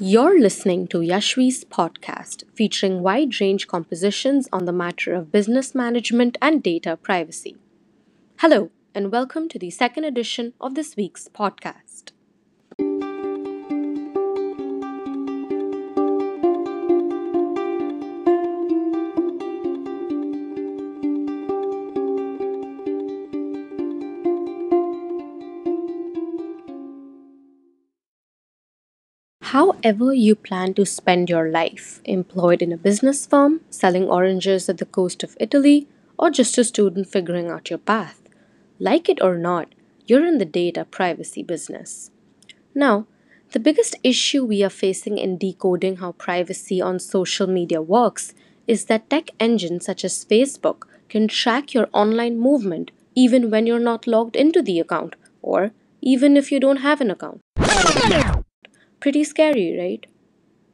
You're listening to Yashvi's podcast featuring wide range compositions on the matter of business management and data privacy. Hello, and welcome to the second edition of this week's podcast. However, you plan to spend your life, employed in a business firm, selling oranges at the coast of Italy, or just a student figuring out your path. Like it or not, you're in the data privacy business. Now, the biggest issue we are facing in decoding how privacy on social media works is that tech engines such as Facebook can track your online movement even when you're not logged into the account or even if you don't have an account. Pretty scary, right?